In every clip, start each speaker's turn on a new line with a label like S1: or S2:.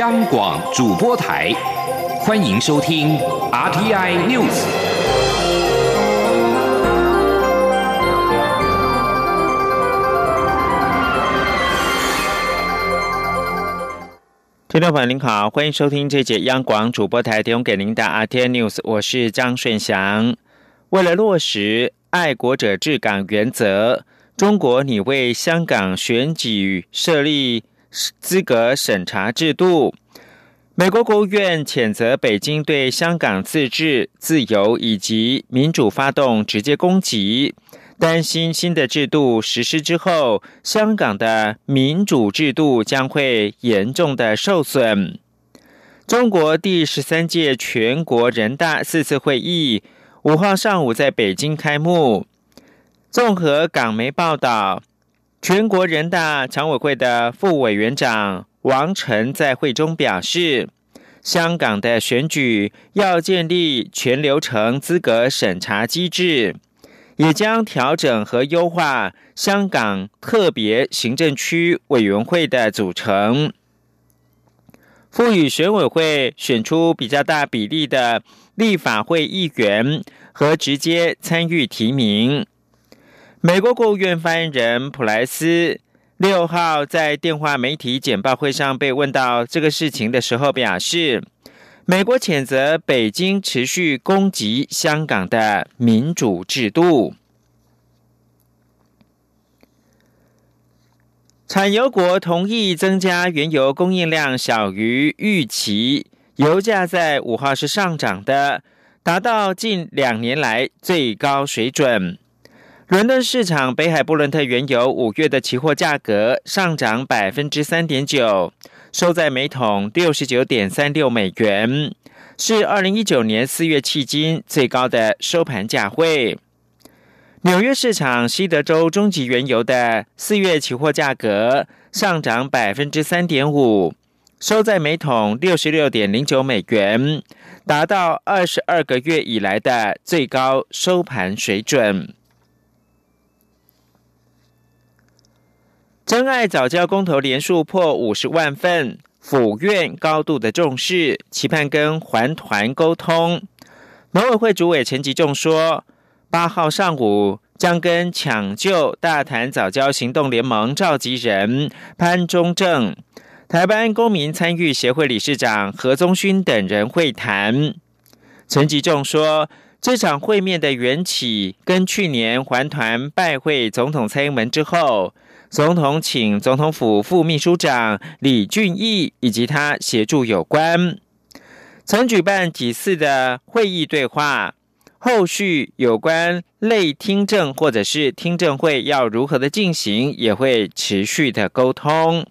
S1: 央广主播台，欢迎收听 RTI News。
S2: 听众朋友您好，欢迎收听这节央广主播台提供给您的 RTI News，我是张顺祥。为了落实爱国者治港原则，中国拟为香港选举设立。资格审查制度，美国国务院谴责北京对香港自治、自由以及民主发动直接攻击，担心新的制度实施之后，香港的民主制度将会严重的受损。中国第十三届全国人大四次会议五号上午在北京开幕，综合港媒报道。全国人大常委会的副委员长王晨在会中表示，香港的选举要建立全流程资格审查机制，也将调整和优化香港特别行政区委员会的组成，赋予选委会选出比较大比例的立法会议员和直接参与提名。美国国务院发言人普莱斯六号在电话媒体简报会上被问到这个事情的时候，表示，美国谴责北京持续攻击香港的民主制度。产油国同意增加原油供应量，小于预期，油价在五号是上涨的，达到近两年来最高水准。伦敦市场北海布伦特原油五月的期货价格上涨百分之三点九，收在每桶六十九点三六美元，是二零一九年四月迄今最高的收盘价位。纽约市场西德州中级原油的四月期货价格上涨百分之三点五，收在每桶六十六点零九美元，达到二十二个月以来的最高收盘水准。真爱早教公投连数破五十万份，府院高度的重视，期盼跟环团沟通。农委会主委陈吉仲说，八号上午将跟抢救大潭早教行动联盟召集人潘中正、台湾公民参与协会理事长何宗勋等人会谈。陈吉仲说，这场会面的缘起跟去年环团拜会总统蔡英文之后。总统请总统府副秘书长李俊毅以及他协助有关，曾举办几次的会议对话，后续有关类听证或者是听证会要如何的进行，也会持续的沟通。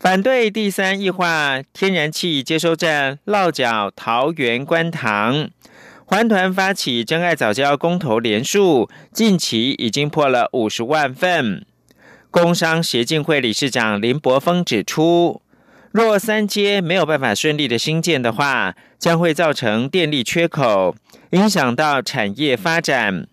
S2: 反对第三异化天然气接收站落脚桃园观塘。环团发起真爱早教公投连数，近期已经破了五十万份。工商协进会理事长林柏峰指出，若三阶没有办法顺利的兴建的话，将会造成电力缺口，影响到产业发展。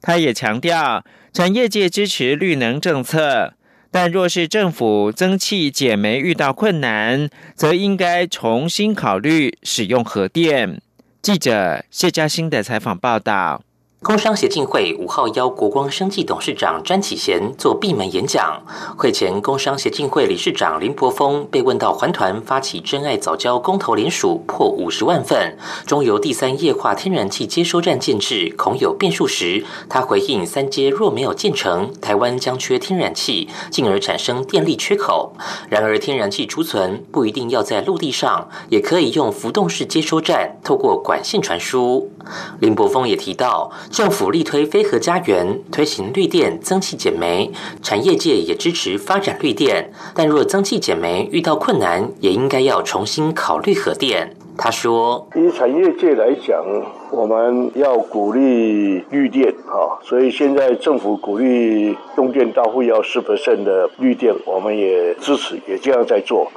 S2: 他也强调，产业界支持绿能政策，但若是政府增气减煤遇到困难，则应该重新考虑使用核电。记者谢嘉欣的采访报道。
S3: 工商协进会五号邀国光生技董事长詹启贤做闭门演讲。会前，工商协进会理事长林柏峰被问到环团发起真爱早教公投联署破五十万份，中油第三液化天然气接收站建制恐有变数时，他回应：三阶若没有建成，台湾将缺天然气，进而产生电力缺口。然而，天然气储存不一定要在陆地上，也可以用浮动式接收站，透过管线传输。林柏峰也提到。政府力推飞核家园，推行绿电、增气减煤，产业界也支持发展绿电。但若增气减煤遇到困难，也应该要重新考虑核电。他说：“
S4: 以产业界来讲，我们要鼓励绿电啊，所以现在政府鼓励用电到户要十 percent 的绿电，我们也支持，也这样在做。”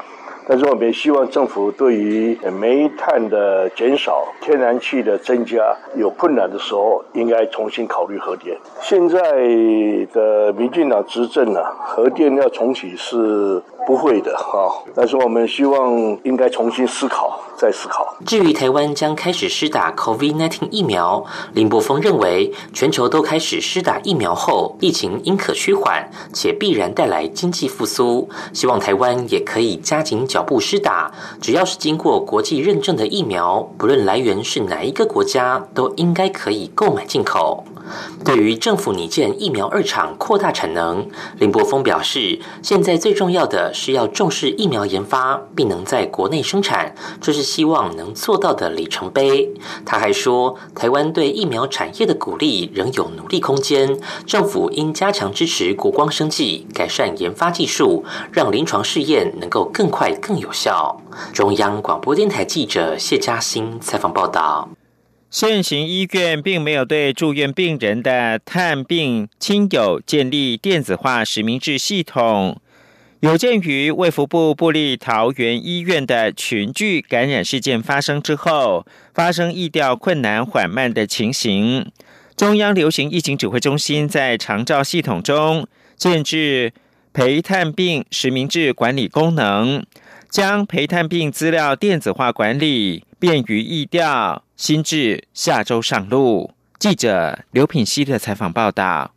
S4: 但是我们也希望政府对于煤炭的减少、天然气的增加有困难的时候，应该重新考虑核电。现在的民进党执政啊，核电要重启是。不会的哈。但是我们希望应该重新思考，再思考。
S3: 至于台湾将开始施打 COVID-19 疫苗，林柏峰认为，全球都开始施打疫苗后，疫情应可趋缓，且必然带来经济复苏。希望台湾也可以加紧脚步施打，只要是经过国际认证的疫苗，不论来源是哪一个国家，都应该可以购买进口。对于政府拟建疫苗二厂扩大产能，林柏峰表示，现在最重要的是要重视疫苗研发，并能在国内生产，这是希望能做到的里程碑。他还说，台湾对疫苗产业的鼓励仍有努力空间，政府应加强支持国光生技，改善研发技术，让临床试验能够更快更有效。中央广播电台记者谢嘉欣采访报道。
S2: 现行医院并没有对住院病人的探病亲友建立电子化实名制系统。有鉴于卫福部布立桃园医院的群聚感染事件发生之后，发生疫调困难缓慢的情形，中央流行疫情指挥中心在长照系统中建置陪探病实名制管理功能，将陪探病资料电子化管理，便于易调。新制下周上路。记者刘品希的采访报道。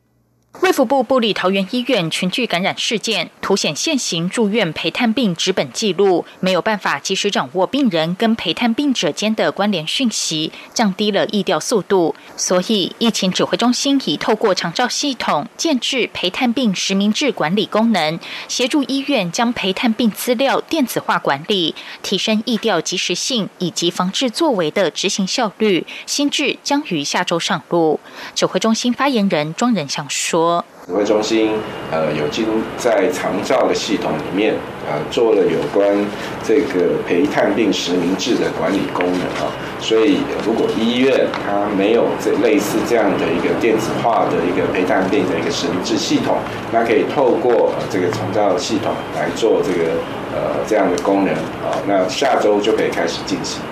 S5: 卫福部布里桃园医院群聚感染事件，凸显现行住院陪探病纸本记录没有办法及时掌握病人跟陪探病者间的关联讯息，降低了疫调速度。所以，疫情指挥中心已透过长照系统建制陪探病实名制管理功能，协助医院将陪探病资料电子化管理，提升疫调及时性以及防治作为的执行效率。新制将于下周上路。指挥中心发言人庄仁祥说。
S6: 指挥中心呃有进在长照的系统里面呃做了有关这个陪探病实名制的管理功能啊，所以如果医院它没有这类似这样的一个电子化的一个陪探病的一个实名制系统，那可以透过这个长照系统来做这个呃这样的功能啊，那下周就可以开始进行。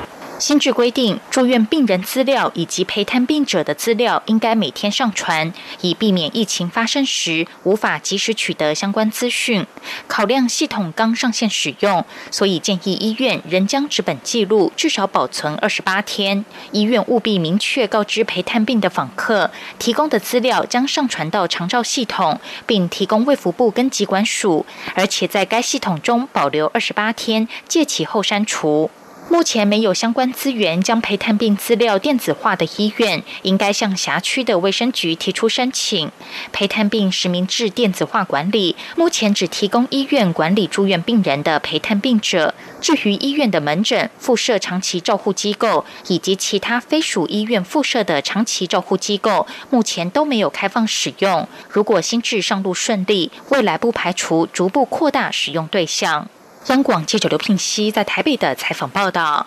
S5: 新制规定，住院病人资料以及陪探病者的资料应该每天上传，以避免疫情发生时无法及时取得相关资讯。考量系统刚上线使用，所以建议医院仍将纸本记录至少保存二十八天。医院务必明确告知陪探病的访客，提供的资料将上传到长照系统，并提供卫福部跟疾管署，而且在该系统中保留二十八天，借其后删除。目前没有相关资源将陪探病资料电子化的医院，应该向辖区的卫生局提出申请。陪探病实名制电子化管理，目前只提供医院管理住院病人的陪探病者。至于医院的门诊、附设长期照护机构以及其他非属医院附设的长期照护机构，目前都没有开放使用。如果新制上路顺利，未来不排除逐步扩大使用对象。央广记者刘聘熙在台北的采访报道：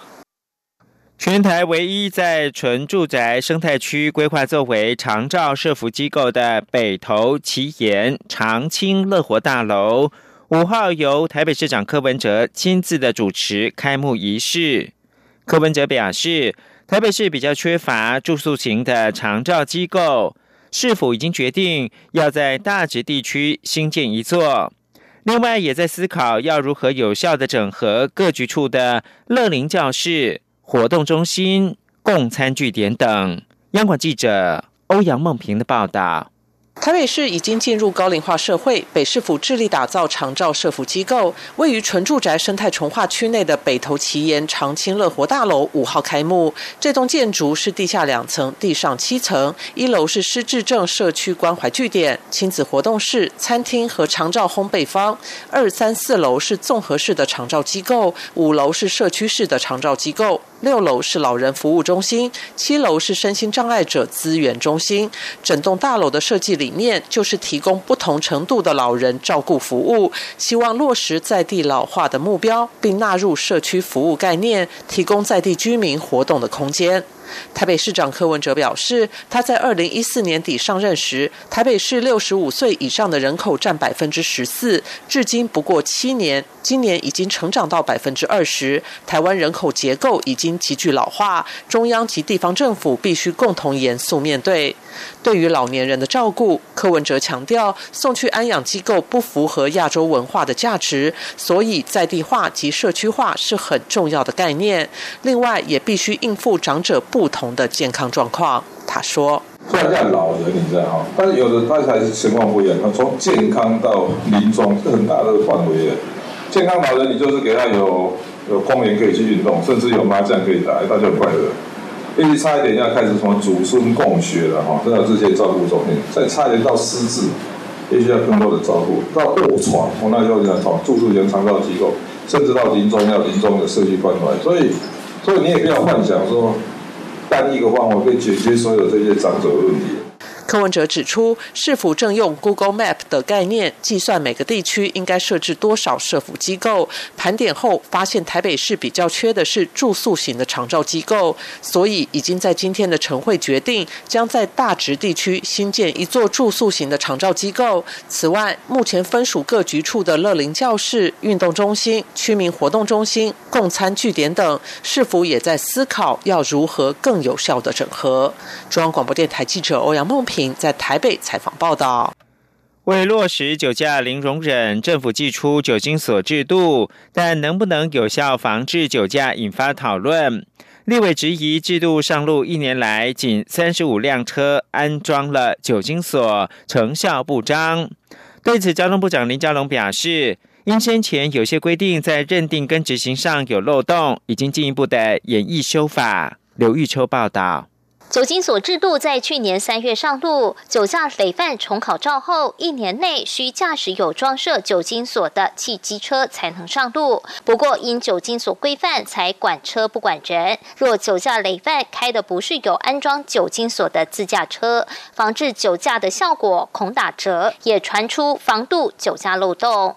S2: 全台唯一在纯住宅生态区规划作为长照设服机构的北投奇岩长青乐活大楼，五号由台北市长柯文哲亲自的主持开幕仪式。柯文哲表示，台北市比较缺乏住宿型的长照机构，是否已经决定要在大直地区新建一座？另外，也在思考要如何有效的整合各局处的乐龄教室、活动中心、共餐据点等。央广记者欧阳梦平的报道。
S7: 台北市已经进入高龄化社会，北市府致力打造长照社福机构。位于纯住宅生态重化区内的北投奇岩长青乐活大楼五号开幕。这栋建筑是地下两层，地上七层。一楼是失智症社区关怀据点、亲子活动室、餐厅和长照烘焙坊。二三四楼是综合式的长照机构，五楼是社区式的长照机构。六楼是老人服务中心，七楼是身心障碍者资源中心。整栋大楼的设计理念就是提供不同程度的老人照顾服务，希望落实在地老化的目标，并纳入社区服务概念，提供在地居民活动的空间。台北市长柯文哲表示，他在二零一四年底上任时，台北市六十五岁以上的人口占百分之十四，至今不过七年，今年已经成长到百分之二十。台湾人口结构已经急剧老化，中央及地方政府必须共同严肃面对。对于老年人的照顾，柯文哲强调，送去安养机构不符合亚洲文化的价值，所以在地化及社区化是很重要的概念。另外，也必须应付长者不同的健康状况。他说：“
S8: 虽然叫老人，你知道哈，但是有的他还是情况不一样。他从健康到临终是很大的范围的。健康老人，你就是给他有有公园可以去运动，甚至有麻将可以打，他就很快乐。”必须差一点要开始从祖孙共学了哈，都要这些照顾中心，再差一点到失智，必须要更多的照顾，到卧床，从那就讲从住宿型长照机构，甚至到临终要临终的社区关怀，所以，所以你也不要幻想说单一个方法可以解决所有这些长者的问题。
S7: 柯文哲指出，市府正用 Google Map 的概念计算每个地区应该设置多少社福机构。盘点后发现，台北市比较缺的是住宿型的长照机构，所以已经在今天的晨会决定，将在大直地区新建一座住宿型的长照机构。此外，目前分属各局处的乐龄教室、运动中心、区民活动中心、共餐据点等，市府也在思考要如何更有效的整合。中央广播电台记者欧阳梦平。在台北采访报道。
S2: 为落实酒驾零容忍，政府寄出酒精锁制度，但能不能有效防治酒驾引发讨论。立委质疑制度上路一年来，仅三十五辆车安装了酒精锁，成效不彰。对此，交通部长林佳龙表示，因先前有些规定在认定跟执行上有漏洞，已经进一步的演绎修法。刘玉秋报道。
S9: 酒精锁制度在去年三月上路，酒驾累犯重考照后，一年内需驾驶有装设酒精锁的汽机车才能上路。不过，因酒精锁规范，才管车不管人。若酒驾累犯开的不是有安装酒精锁的自驾车，防治酒驾的效果恐打折，也传出防堵酒驾漏洞。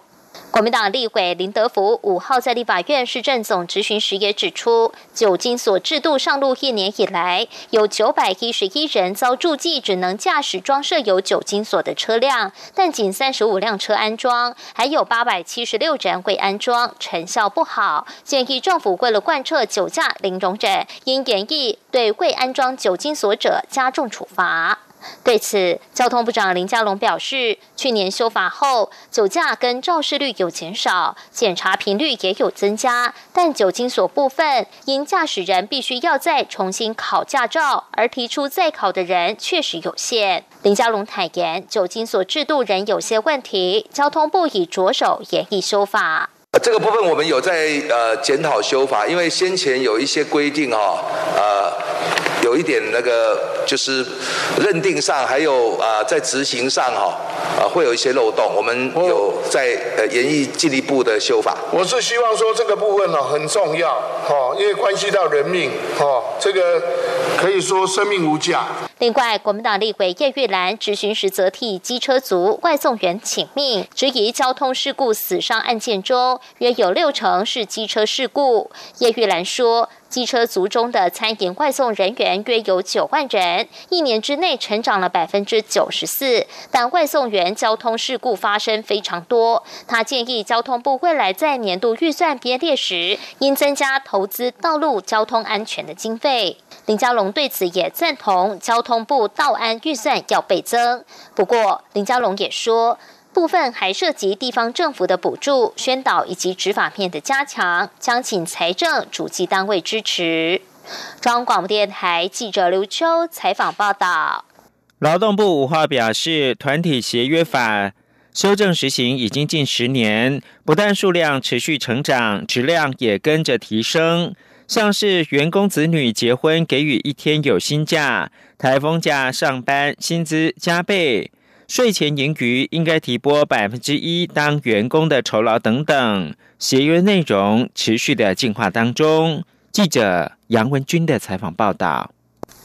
S9: 国民党立委林德福五号在立法院市政总执行时也指出，酒精锁制度上路一年以来，有九百一十一人遭注记只能驾驶装设有酒精锁的车辆，但仅三十五辆车安装，还有八百七十六人未安装，成效不好。建议政府为了贯彻酒驾零容忍，应严议对未安装酒精锁者加重处罚。对此，交通部长林佳龙表示，去年修法后，酒驾跟肇事率有减少，检查频率也有增加，但酒精锁部分，因驾驶人必须要再重新考驾照，而提出再考的人确实有限。林佳龙坦言，酒精锁制度仍有些问题，交通部已着手研议修法。
S10: 这个部分我们有在呃检讨修法，因为先前有一些规定哈，呃，有一点那个。就是认定上还有啊，在执行上哈啊会有一些漏洞，我们有在呃演绎进一步的修法。
S11: 我是希望说这个部分呢很重要哈，因为关系到人命哈，这个可以说生命无价。
S9: 另外，国民党立委叶玉兰执行时则替机车族外送员请命，质疑交通事故死伤案件中约有六成是机车事故。叶玉兰说。机车族中的餐饮外送人员约有九万人，一年之内成长了百分之九十四。但外送员交通事故发生非常多，他建议交通部未来在年度预算编列时，应增加投资道路交通安全的经费。林佳龙对此也赞同，交通部道安预算要倍增。不过，林佳龙也说。部分还涉及地方政府的补助、宣导以及执法面的加强，将请财政主计单位支持。中央广播电台记者刘秋采访报道。
S2: 劳动部五号表示，团体协约法修正实行已经近十年，不但数量持续成长，质量也跟着提升。像是员工子女结婚给予一天有薪假，台风假上班薪资加倍。税前盈余应该提拨百分之一当员工的酬劳等等，协约内容持续的进化当中。记者杨文军的采访报道。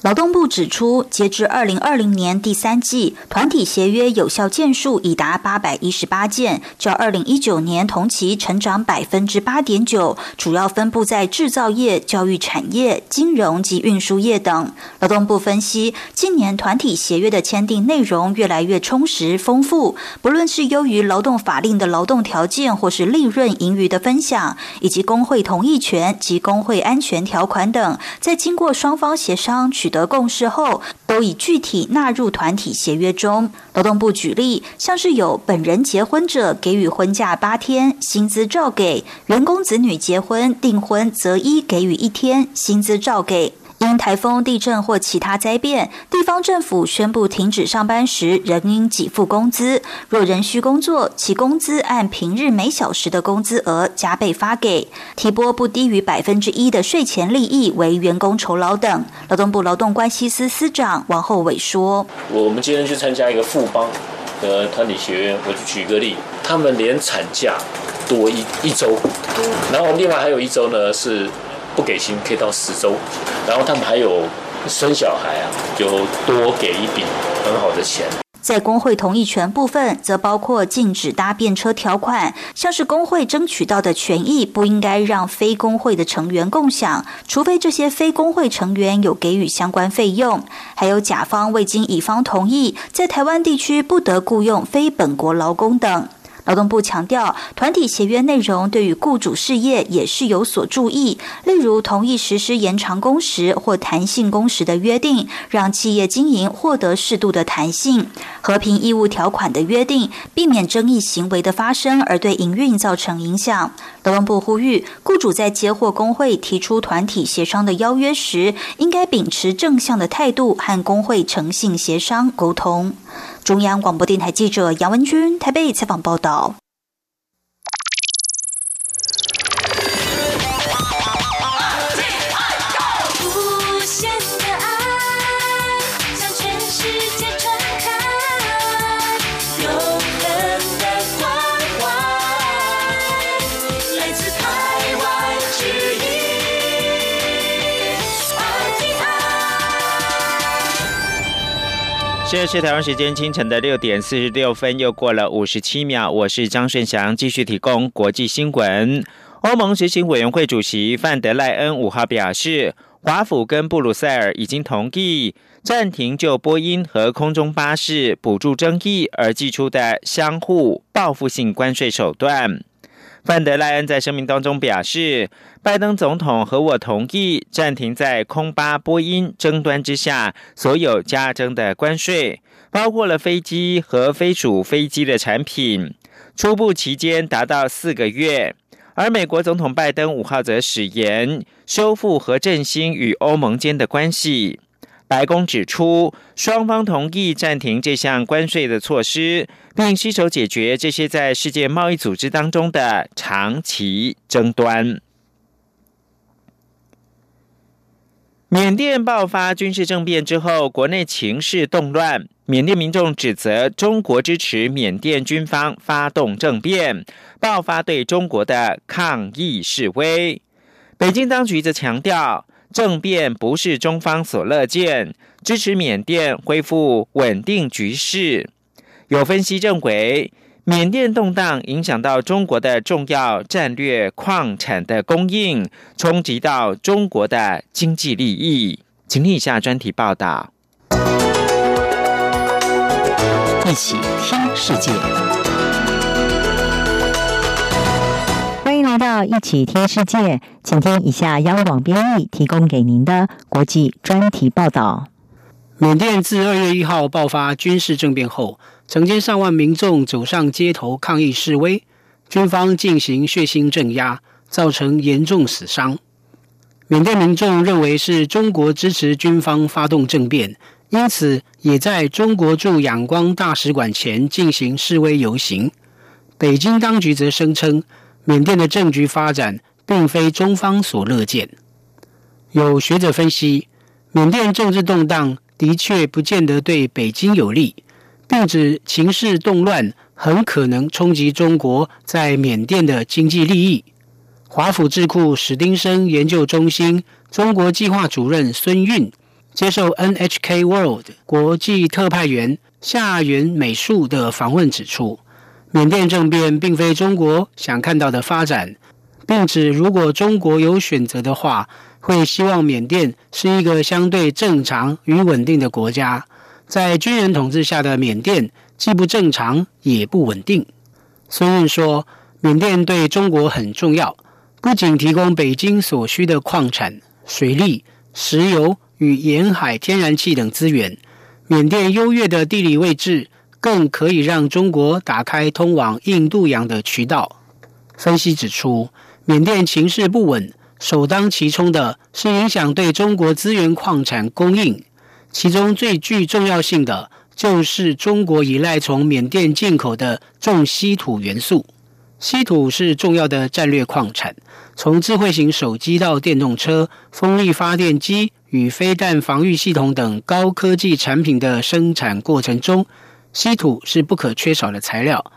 S12: 劳动部指出，截至二零二零年第三季，团体协约有效件数已达八百一十八件，较二零一九年同期成长百分之八点九，主要分布在制造业、教育产业、金融及运输业等。劳动部分析，近年团体协约的签订内容越来越充实丰富，不论是优于劳动法令的劳动条件，或是利润盈余的分享，以及工会同意权及工会安全条款等，在经过双方协商取。得共识后，都已具体纳入团体协约中。劳动部举例，像是有本人结婚者给予婚假八天，薪资照给；员工子女结婚订婚则一给予一天，薪资照给。因台风、地震或其他灾变，地方政府宣布停止上班时，仍应给付工资。若仍需工作，其工资按平日每小时的工资额加倍发给。提拨不低于百分之一的税前利益为员工酬劳等。劳动部劳动关系司司长王厚伟说：“
S13: 我们今天去参加一个富邦的团体学院，我就举个例，他们连产假多一一周，然后另外还有一周呢是。”不给薪可以到十周，然后他们还有生小孩啊，就多给一笔很好的钱。
S12: 在工会同意权部分，则包括禁止搭便车条款，像是工会争取到的权益，不应该让非工会的成员共享，除非这些非工会成员有给予相关费用。还有甲方未经乙方同意，在台湾地区不得雇佣非本国劳工等。劳动部强调，团体协约内容对于雇主事业也是有所注意，例如同意实施延长工时或弹性工时的约定，让企业经营获得适度的弹性；和平义务条款的约定，避免争议行为的发生而对营运造成影响。劳动部呼吁，雇主在接获工会提出团体协商的邀约时，应该秉持正向的态度，和工会诚信协商沟通。中央广播电台记者杨文君台北采访报道。
S2: 这是台湾时间清晨的六点四十六分，又过了五十七秒。我是张顺祥，继续提供国际新闻。欧盟执行委员会主席范德赖恩五号表示，华府跟布鲁塞尔已经同意暂停就波音和空中巴士补助争议而寄出的相互报复性关税手段。范德赖恩在声明当中表示，拜登总统和我同意暂停在空巴、波音争端之下所有加征的关税，包括了飞机和非属飞机的产品，初步期间达到四个月。而美国总统拜登五号则誓言修复和振兴与欧盟间的关系。白宫指出，双方同意暂停这项关税的措施，并携手解决这些在世界贸易组织当中的长期争端。缅甸爆发军事政变之后，国内情势动乱，缅甸民众指责中国支持缅甸军方发动政变，爆发对中国的抗议示威。北京当局则强调。政变不是中方所乐见，支持缅甸恢复稳定局势。有分析认为，缅甸动荡影响到中国的重要战略矿产的供应，冲击到中国的经济利益。请听以下专题报道。
S14: 一起听世界。来到一起听世界，请听以下央广编译提供给您的国际专题报道。
S15: 缅甸自二月一号爆发军事政变后，成千上万民众走上街头抗议示威，军方进行血腥镇压，造成严重死伤。缅甸民众认为是中国支持军方发动政变，因此也在中国驻仰光大使馆前进行示威游行。北京当局则声称。缅甸的政局发展并非中方所乐见。有学者分析，缅甸政治动荡的确不见得对北京有利，并指情势动乱很可能冲击中国在缅甸的经济利益。华府智库史丁生研究中心中国计划主任孙运接受 NHK World 国际特派员夏元美树的访问指出，缅甸政变并非中国想看到的发展，并指如果中国有选择的话，会希望缅甸是一个相对正常与稳定的国家。在军人统治下的缅甸既不正常也不稳定。孙运说，缅甸对中国很重要，不仅提供北京所需的矿产、水利、石油。与沿海天然气等资源，缅甸优越的地理位置更可以让中国打开通往印度洋的渠道。分析指出，缅甸情势不稳，首当其冲的是影响对中国资源矿产供应，其中最具重要性的就是中国依赖从缅甸进口的重稀土元素。稀土是重要的战略矿产，从智慧型手机到电动车、风力发电机。与飞弹防御系统等高科技产品的生产过程中，稀土是不可缺少的材料。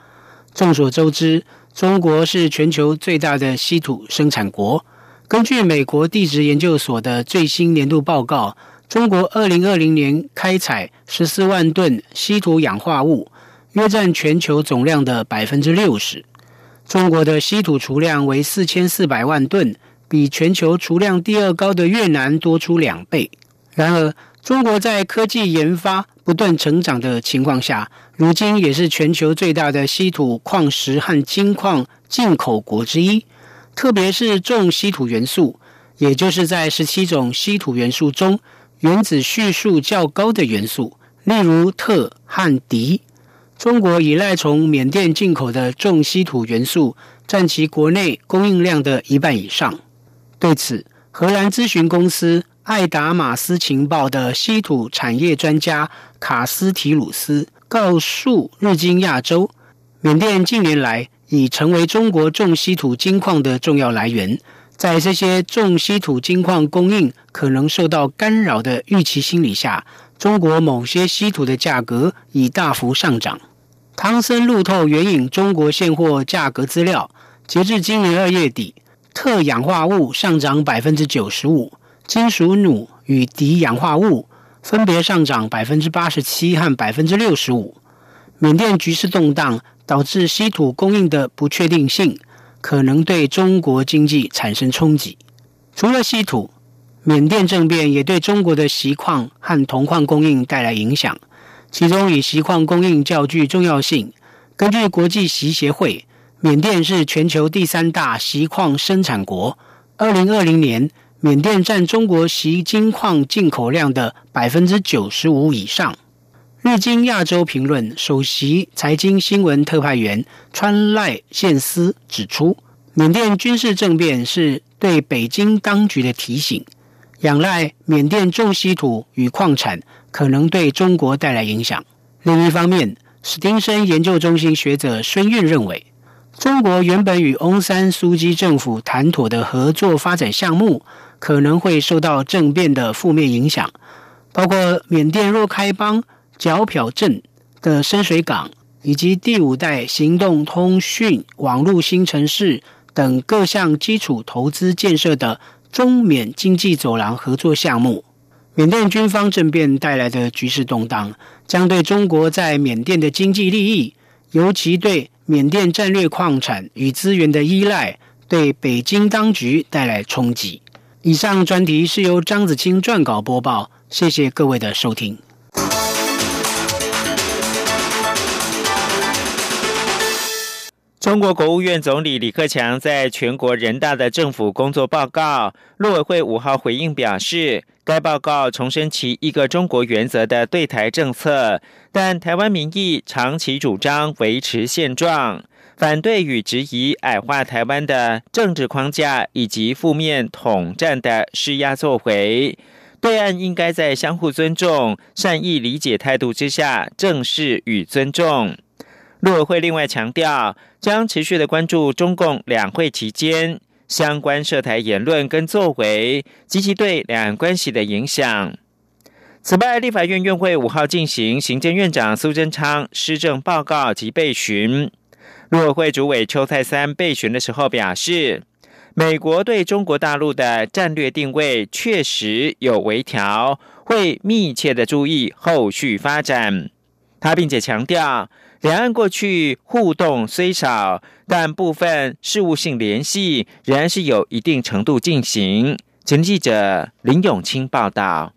S15: 众所周知，中国是全球最大的稀土生产国。根据美国地质研究所的最新年度报告，中国二零二零年开采十四万吨稀土氧化物，约占全球总量的百分之六十。中国的稀土储量为四千四百万吨。比全球储量第二高的越南多出两倍。然而，中国在科技研发不断成长的情况下，如今也是全球最大的稀土矿石和金矿进口国之一。特别是重稀土元素，也就是在十七种稀土元素中，原子序数较高的元素，例如特和迪。中国依赖从缅甸进口的重稀土元素，占其国内供应量的一半以上。对此，荷兰咨询公司艾达马斯情报的稀土产业专家卡斯提鲁斯告诉日经亚洲，缅甸近年来已成为中国重稀土金矿的重要来源。在这些重稀土金矿供应可能受到干扰的预期心理下，中国某些稀土的价格已大幅上涨。汤森路透援引中国现货价格资料，截至今年二月底。特氧化物上涨百分之九十五，金属钼与镝氧化物分别上涨百分之八十七和百分之六十五。缅甸局势动荡，导致稀土供应的不确定性，可能对中国经济产生冲击。除了稀土，缅甸政变也对中国的锡矿和铜矿供应带来影响，其中以锡矿供应较具重要性。根据国际锡协会。缅甸是全球第三大锡矿生产国。二零二零年，缅甸占中国锡金矿进口量的百分之九十五以上。日经亚洲评论首席财经新闻特派员川赖宪司指出，缅甸军事政变是对北京当局的提醒，仰赖缅甸重稀土与矿产可能对中国带来影响。另一方面，史丁森研究中心学者孙运认为。中国原本与翁山苏基政府谈妥的合作发展项目，可能会受到政变的负面影响，包括缅甸若开邦皎漂镇的深水港，以及第五代行动通讯网络新城市等各项基础投资建设的中缅经济走廊合作项目。缅甸军方政变带来的局势动荡，将对中国在缅甸的经济利益，尤其对。缅甸战略矿产与资源的依赖对北京当局带来冲击。以上专题是由张子清撰稿播报，谢谢各位的收听。
S2: 中国国务院总理李克强在全国人大的政府工作报告，陆委会五号回应表示，该报告重申其一个中国原则的对台政策，但台湾民意长期主张维持现状，反对与质疑矮化台湾的政治框架以及负面统战的施压作为，对岸应该在相互尊重、善意理解态度之下，正视与尊重。陆委会另外强调，将持续的关注中共两会期间相关涉台言论跟作为及其对两岸关系的影响。此外，立法院院会五号进行行政院长苏贞昌施政报告及备询。陆委会主委邱泰三备询的时候表示，美国对中国大陆的战略定位确实有微调，会密切的注意后续发展。他并且强调，两岸过去互动虽少，但部分事务性联系仍然是有一定程度进行。前记者林永清报道。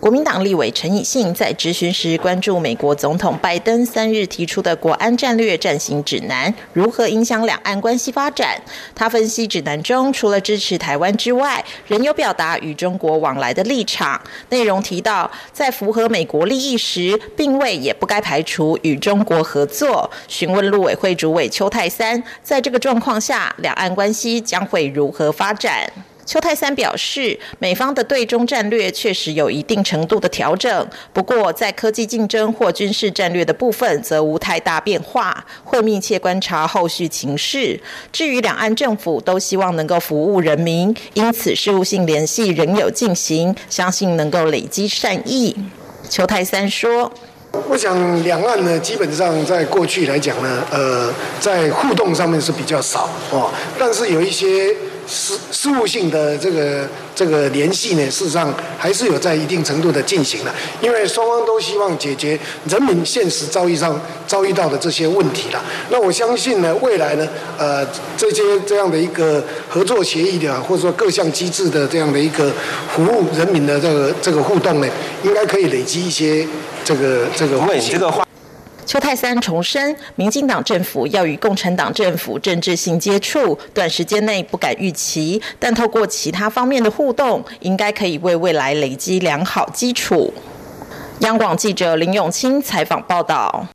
S16: 国民党立委陈以信在质询时关注美国总统拜登三日提出的国安战略战行指南如何影响两岸关系发展。他分析指南中除了支持台湾之外，仍有表达与中国往来的立场。内容提到，在符合美国利益时，并未也不该排除与中国合作。询问陆委会主委邱泰三，在这个状况下，两岸关系将会如何发展？邱泰三表示，美方的对中战略确实有一定程度的调整，不过在科技竞争或军事战略的部分则无太大变化，会密切观察后续情势。至于两岸政府都希望能够服务人民，因此事务性联系仍有进行，相信能够累积善意。邱泰三说：“
S11: 我想两岸呢，基本上在过去来讲呢，呃，在互动上面是比较少哦，但是有一些。”事事务性的这个这个联系呢，事实上还是有在一定程度的进行的，因为双方都希望解决人民现实遭遇上遭遇到的这些问题了。那我相信呢，未来呢，呃，这些这样的一个合作协议的，或者说各项机制的这样的一个服务人民的这个这个互动呢，应该可以累积一些这个这个
S16: 问这个话。邱泰三重申，民进党政府要与共产党政府政治性接触，短时间内不敢预期，但透过其他方面的互动，应该可以为未来累积良好基础。央广记者林永清采访报道。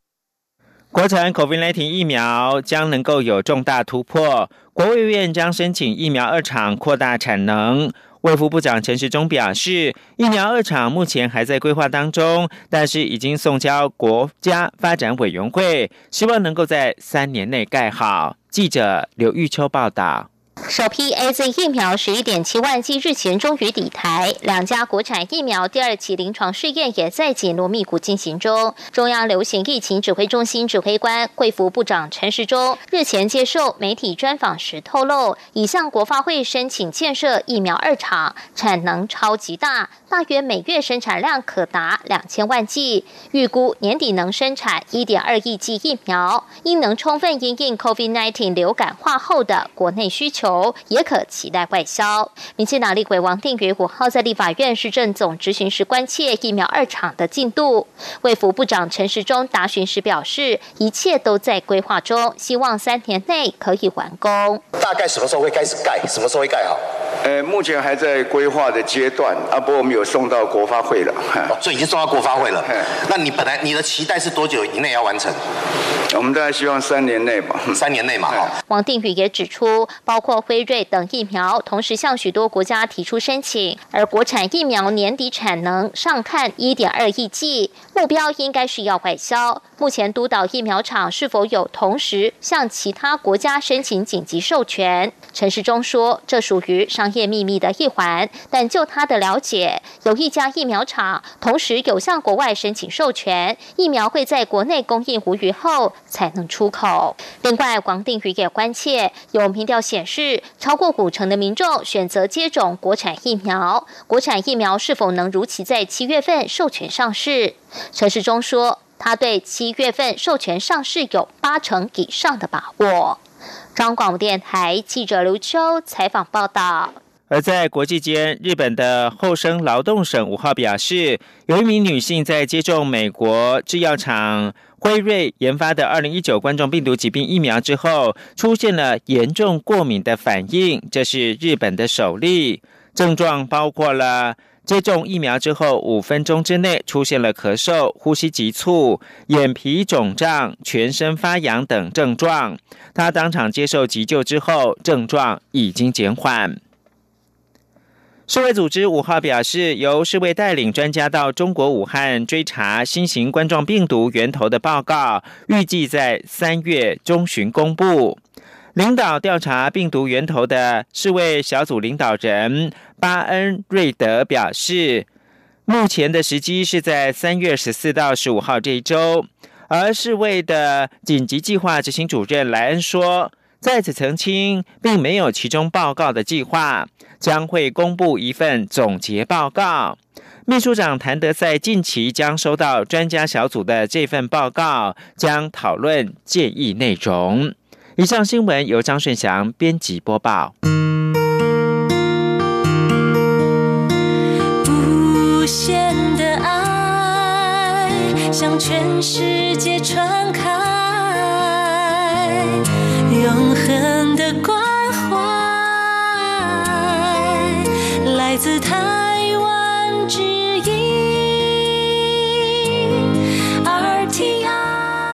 S2: 国产 COVID-19 疫苗将能够有重大突破，国务院将申请疫苗二厂扩大产能。卫副部长陈时中表示，疫苗二厂目前还在规划当中，但是已经送交国家发展委员会，希望能够在三年内盖好。记者刘玉秋报道。
S9: 首批 A Z 疫苗十一点七万剂日前终于抵台，两家国产疫苗第二期临床试验也在紧锣密鼓进行中。中央流行疫情指挥中心指挥官、卫福部长陈时中日前接受媒体专访时透露，已向国发会申请建设疫苗二厂，产能超级大，大约每月生产量可达两千万剂，预估年底能生产一点二亿剂疫苗，应能充分应应 COVID nineteen 流感化后的国内需求。也可期待外销。民进党立委王定宇五号在立法院市政总执行时关切疫苗二厂的进度，卫福部长陈时中答询时表示，一切都在规划中，希望三年内可以完工。
S17: 大概什么时候会开始盖？什么时候会盖好？
S18: 呃，目前还在规划的阶段，啊，不过我们有送到国发会了，
S17: 哦，所以已经送到国发会了。那你本来你的期待是多久以内要完成？
S18: 我们大概希望三年内吧，
S17: 三年内嘛。哈。
S9: 王定宇也指出，包括辉瑞等疫苗，同时向许多国家提出申请，而国产疫苗年底产能上看一点二亿剂，目标应该是要外销。目前督导疫苗厂是否有同时向其他国家申请紧急授权？陈时中说，这属于商。业秘密的一环，但就他的了解，有一家疫苗厂同时有向国外申请授权，疫苗会在国内供应无虞后才能出口。另外，王定宇也关切，有民调显示，超过五成的民众选择接种国产疫苗，国产疫苗是否能如期在七月份授权上市？陈世忠说，他对七月份授权上市有八成以上的把握。中广电台记者刘秋采访报道。
S2: 而在国际间，日本的厚生劳动省五号表示，有一名女性在接种美国制药厂辉瑞研发的二零一九冠状病毒疾病疫苗之后，出现了严重过敏的反应，这是日本的首例。症状包括了接种疫苗之后五分钟之内出现了咳嗽、呼吸急促、眼皮肿胀、全身发痒等症状。他当场接受急救之后，症状已经减缓。世卫组织五号表示，由世卫带领专家到中国武汉追查新型冠状病毒源头的报告，预计在三月中旬公布。领导调查病毒源头的世卫小组领导人巴恩瑞德表示，目前的时机是在三月十四到十五号这一周。而世卫的紧急计划执行主任莱恩说。在此澄清，并没有其中报告的计划，将会公布一份总结报告。秘书长谭德赛近期将收到专家小组的这份报告，将讨论建议内容。以上新闻由张顺祥编辑播报，无限的爱向全世界传开，永恒的光。